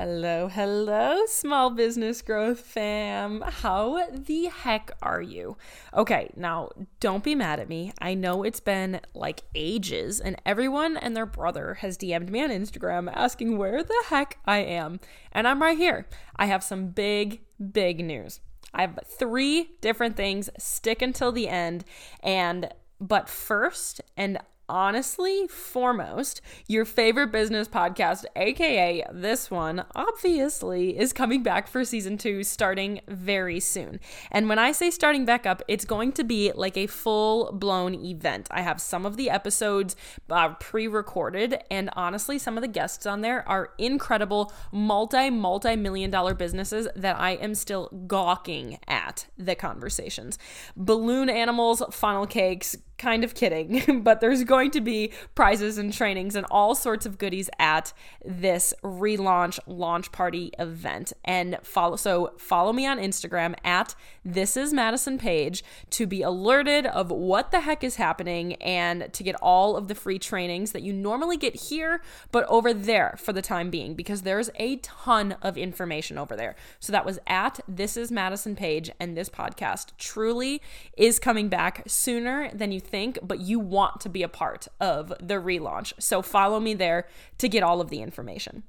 Hello, hello, small business growth fam. How the heck are you? Okay, now don't be mad at me. I know it's been like ages, and everyone and their brother has DM'd me on Instagram asking where the heck I am. And I'm right here. I have some big, big news. I have three different things. Stick until the end. And but first, and honestly, foremost, your favorite business podcast, aka this one, obviously, is coming back for season two starting very soon. And when I say starting back up, it's going to be like a full blown event. I have some of the episodes uh, pre recorded, and honestly, some of the guests on there are incredible multi, multi million dollar businesses that I am still gawking at the conversations. Balloon animals, funnel cakes, kind of kidding, but there's going to be prizes and trainings and all sorts of goodies at this relaunch launch party event. And follow so follow me on Instagram at this is Madison Paige to be alerted of what the heck is happening and to get all of the free trainings that you normally get here, but over there for the time being, because there's a ton of information over there. So that was at this is Madison Paige, and this podcast truly is coming back sooner than you think, but you want to be a part of the relaunch. So follow me there to get all of the information.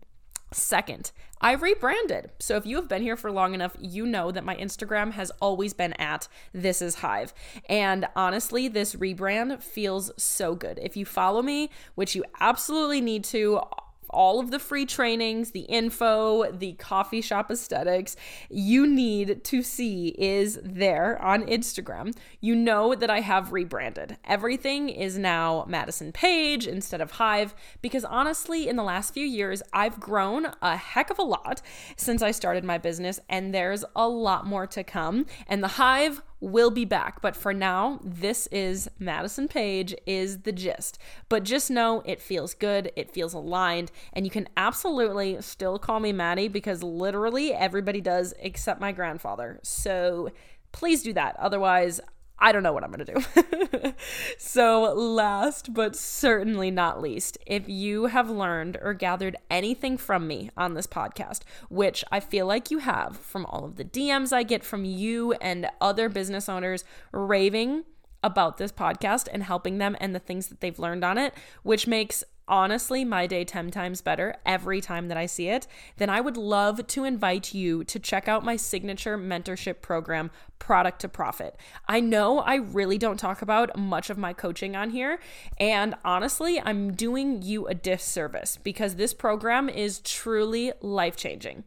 Second, I rebranded. So if you have been here for long enough, you know that my Instagram has always been at This Is Hive. And honestly, this rebrand feels so good. If you follow me, which you absolutely need to, all of the free trainings, the info, the coffee shop aesthetics you need to see is there on Instagram. You know that I have rebranded. Everything is now Madison Paige instead of Hive because honestly, in the last few years, I've grown a heck of a lot since I started my business, and there's a lot more to come. And the Hive will be back. But for now, this is Madison Paige is the gist. But just know it feels good, it feels aligned, and you can absolutely still call me Madi because literally everybody does except my grandfather. So please do that. Otherwise, I don't know what I'm going to do. so, last but certainly not least, if you have learned or gathered anything from me on this podcast, which I feel like you have from all of the DMs I get from you and other business owners raving about this podcast and helping them and the things that they've learned on it, which makes honestly my day 10 times better every time that I see it, then I would love to invite you to check out my signature mentorship program, Product to Profit. I know I really don't talk about much of my coaching on here, and honestly, I'm doing you a disservice because this program is truly life changing.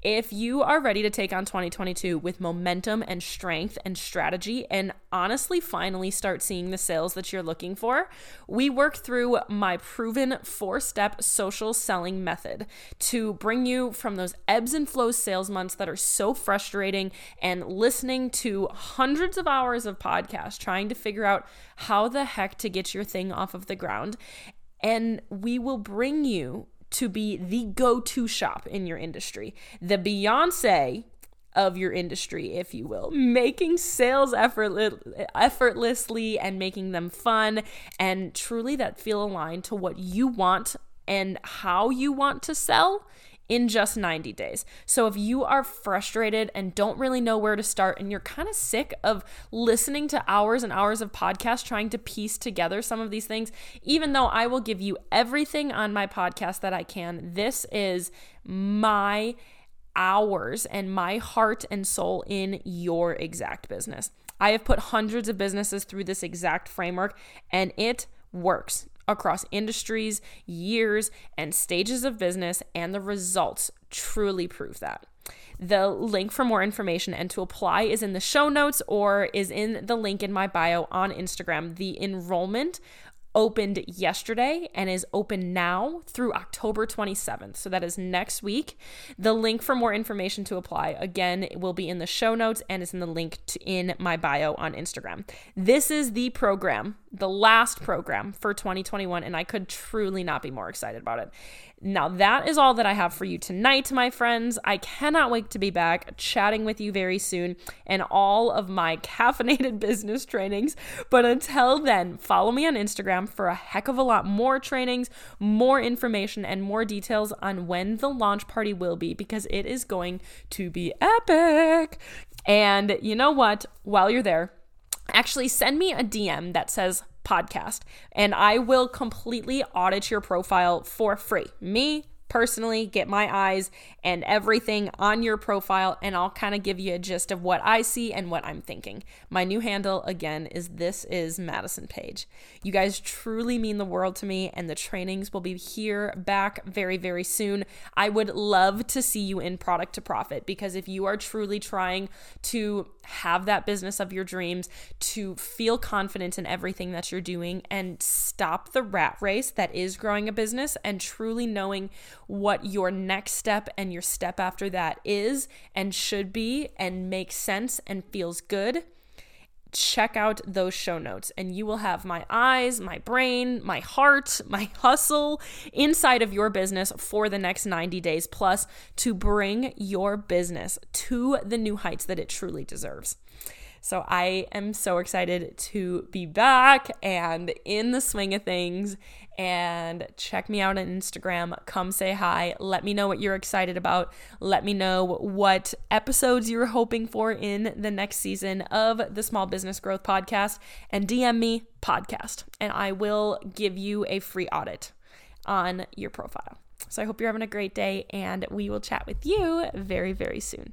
If you are ready to take on 2022 with momentum and strength and strategy, and honestly, finally start seeing the sales that you're looking for, we work through my proven four step social selling method to bring you from those ebbs and flows sales months that are so frustrating and listening to hundreds of hours of podcasts trying to figure out how the heck to get your thing off of the ground. And we will bring you to be the go to shop in your industry, the Beyonce of your industry, if you will, making sales effortlessly and making them fun and truly that feel aligned to what you want and how you want to sell in just 90 days. So if you are frustrated and don't really know where to start and you're kind of sick of listening to hours and hours of podcasts trying to piece together some of these things, even though I will give you everything on my podcast that I can, this is my hours and my heart and soul in your exact business. I have put hundreds of businesses through this exact framework and it works across industries, years, and stages of business, and the results truly prove that. The link for more information and to apply is in the show notes or is in the link in my bio on Instagram. The enrollment opened yesterday and is open now through October 27th. So that is next week. The link for more information to apply again will be in the show notes and is in the link to, in my bio on Instagram. This is the program, the last program for 2021 and I could truly not be more excited about it. Now, that is all that I have for you tonight, my friends. I cannot wait to be back chatting with you very soon and all of my caffeinated business trainings. But until then, follow me on Instagram for a heck of a lot more trainings, more information, and more details on when the launch party will be because it is going to be epic. And you know what? While you're there, actually send me a DM that says podcast, and I will completely audit your profile for free. Me, personally get my eyes and everything on your profile and I'll kind of give you a gist of what I see and what I'm thinking. My new handle again is this is Madison Paige. You guys truly mean the world to me and the trainings will be here back very very soon. I would love to see you in product to profit because if you are truly trying to have that business of your dreams, to feel confident in everything that you're doing and stop the rat race that is growing a business and truly knowing what your next step and your step after that is and should be and makes sense and feels good, check out those show notes and you will have my eyes, my brain, my heart, my hustle inside of your business for the next 90 days plus to bring your business to the new heights that it truly deserves. So I am so excited to be back and in the swing of things. And check me out on Instagram. Come say hi. Let me know what you're excited about. Let me know what episodes you're hoping for in the next season of the Small Business Growth Podcast. And DM me podcast, and I will give you a free audit on your profile. So I hope you're having a great day, and we will chat with you very, very soon.